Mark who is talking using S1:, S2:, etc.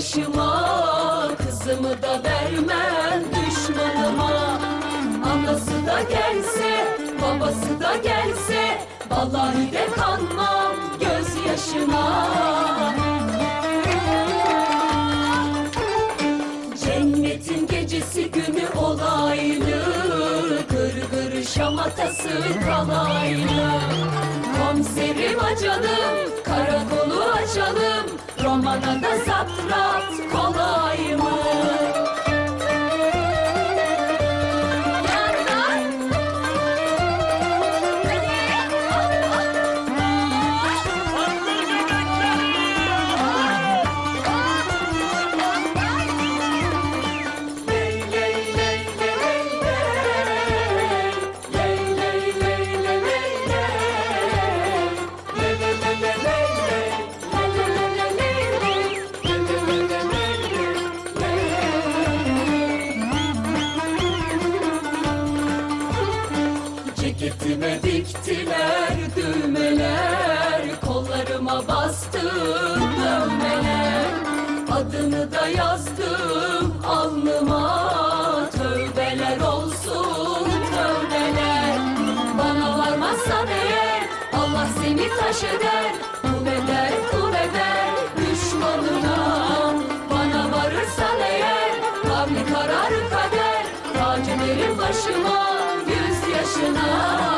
S1: Başıma Kızımı da vermem düşmanıma Anası da gelse babası da gelse Vallahi de kanmam gözyaşına Cennetin gecesi günü olaylı Gır gır şamatası kalaylı. Komiserim açalım Romana da zaprat kolay Ceketime diktiler düğmeler Kollarıma bastım dövmeler. Adını da yazdım alnıma Tövbeler olsun tövbeler. Bana varmazsan eğer Allah seni taş eder. Kul eder kul eder düşmanına. Bana varırsan eğer kavli karar kader. Tac ederim başıma yaşına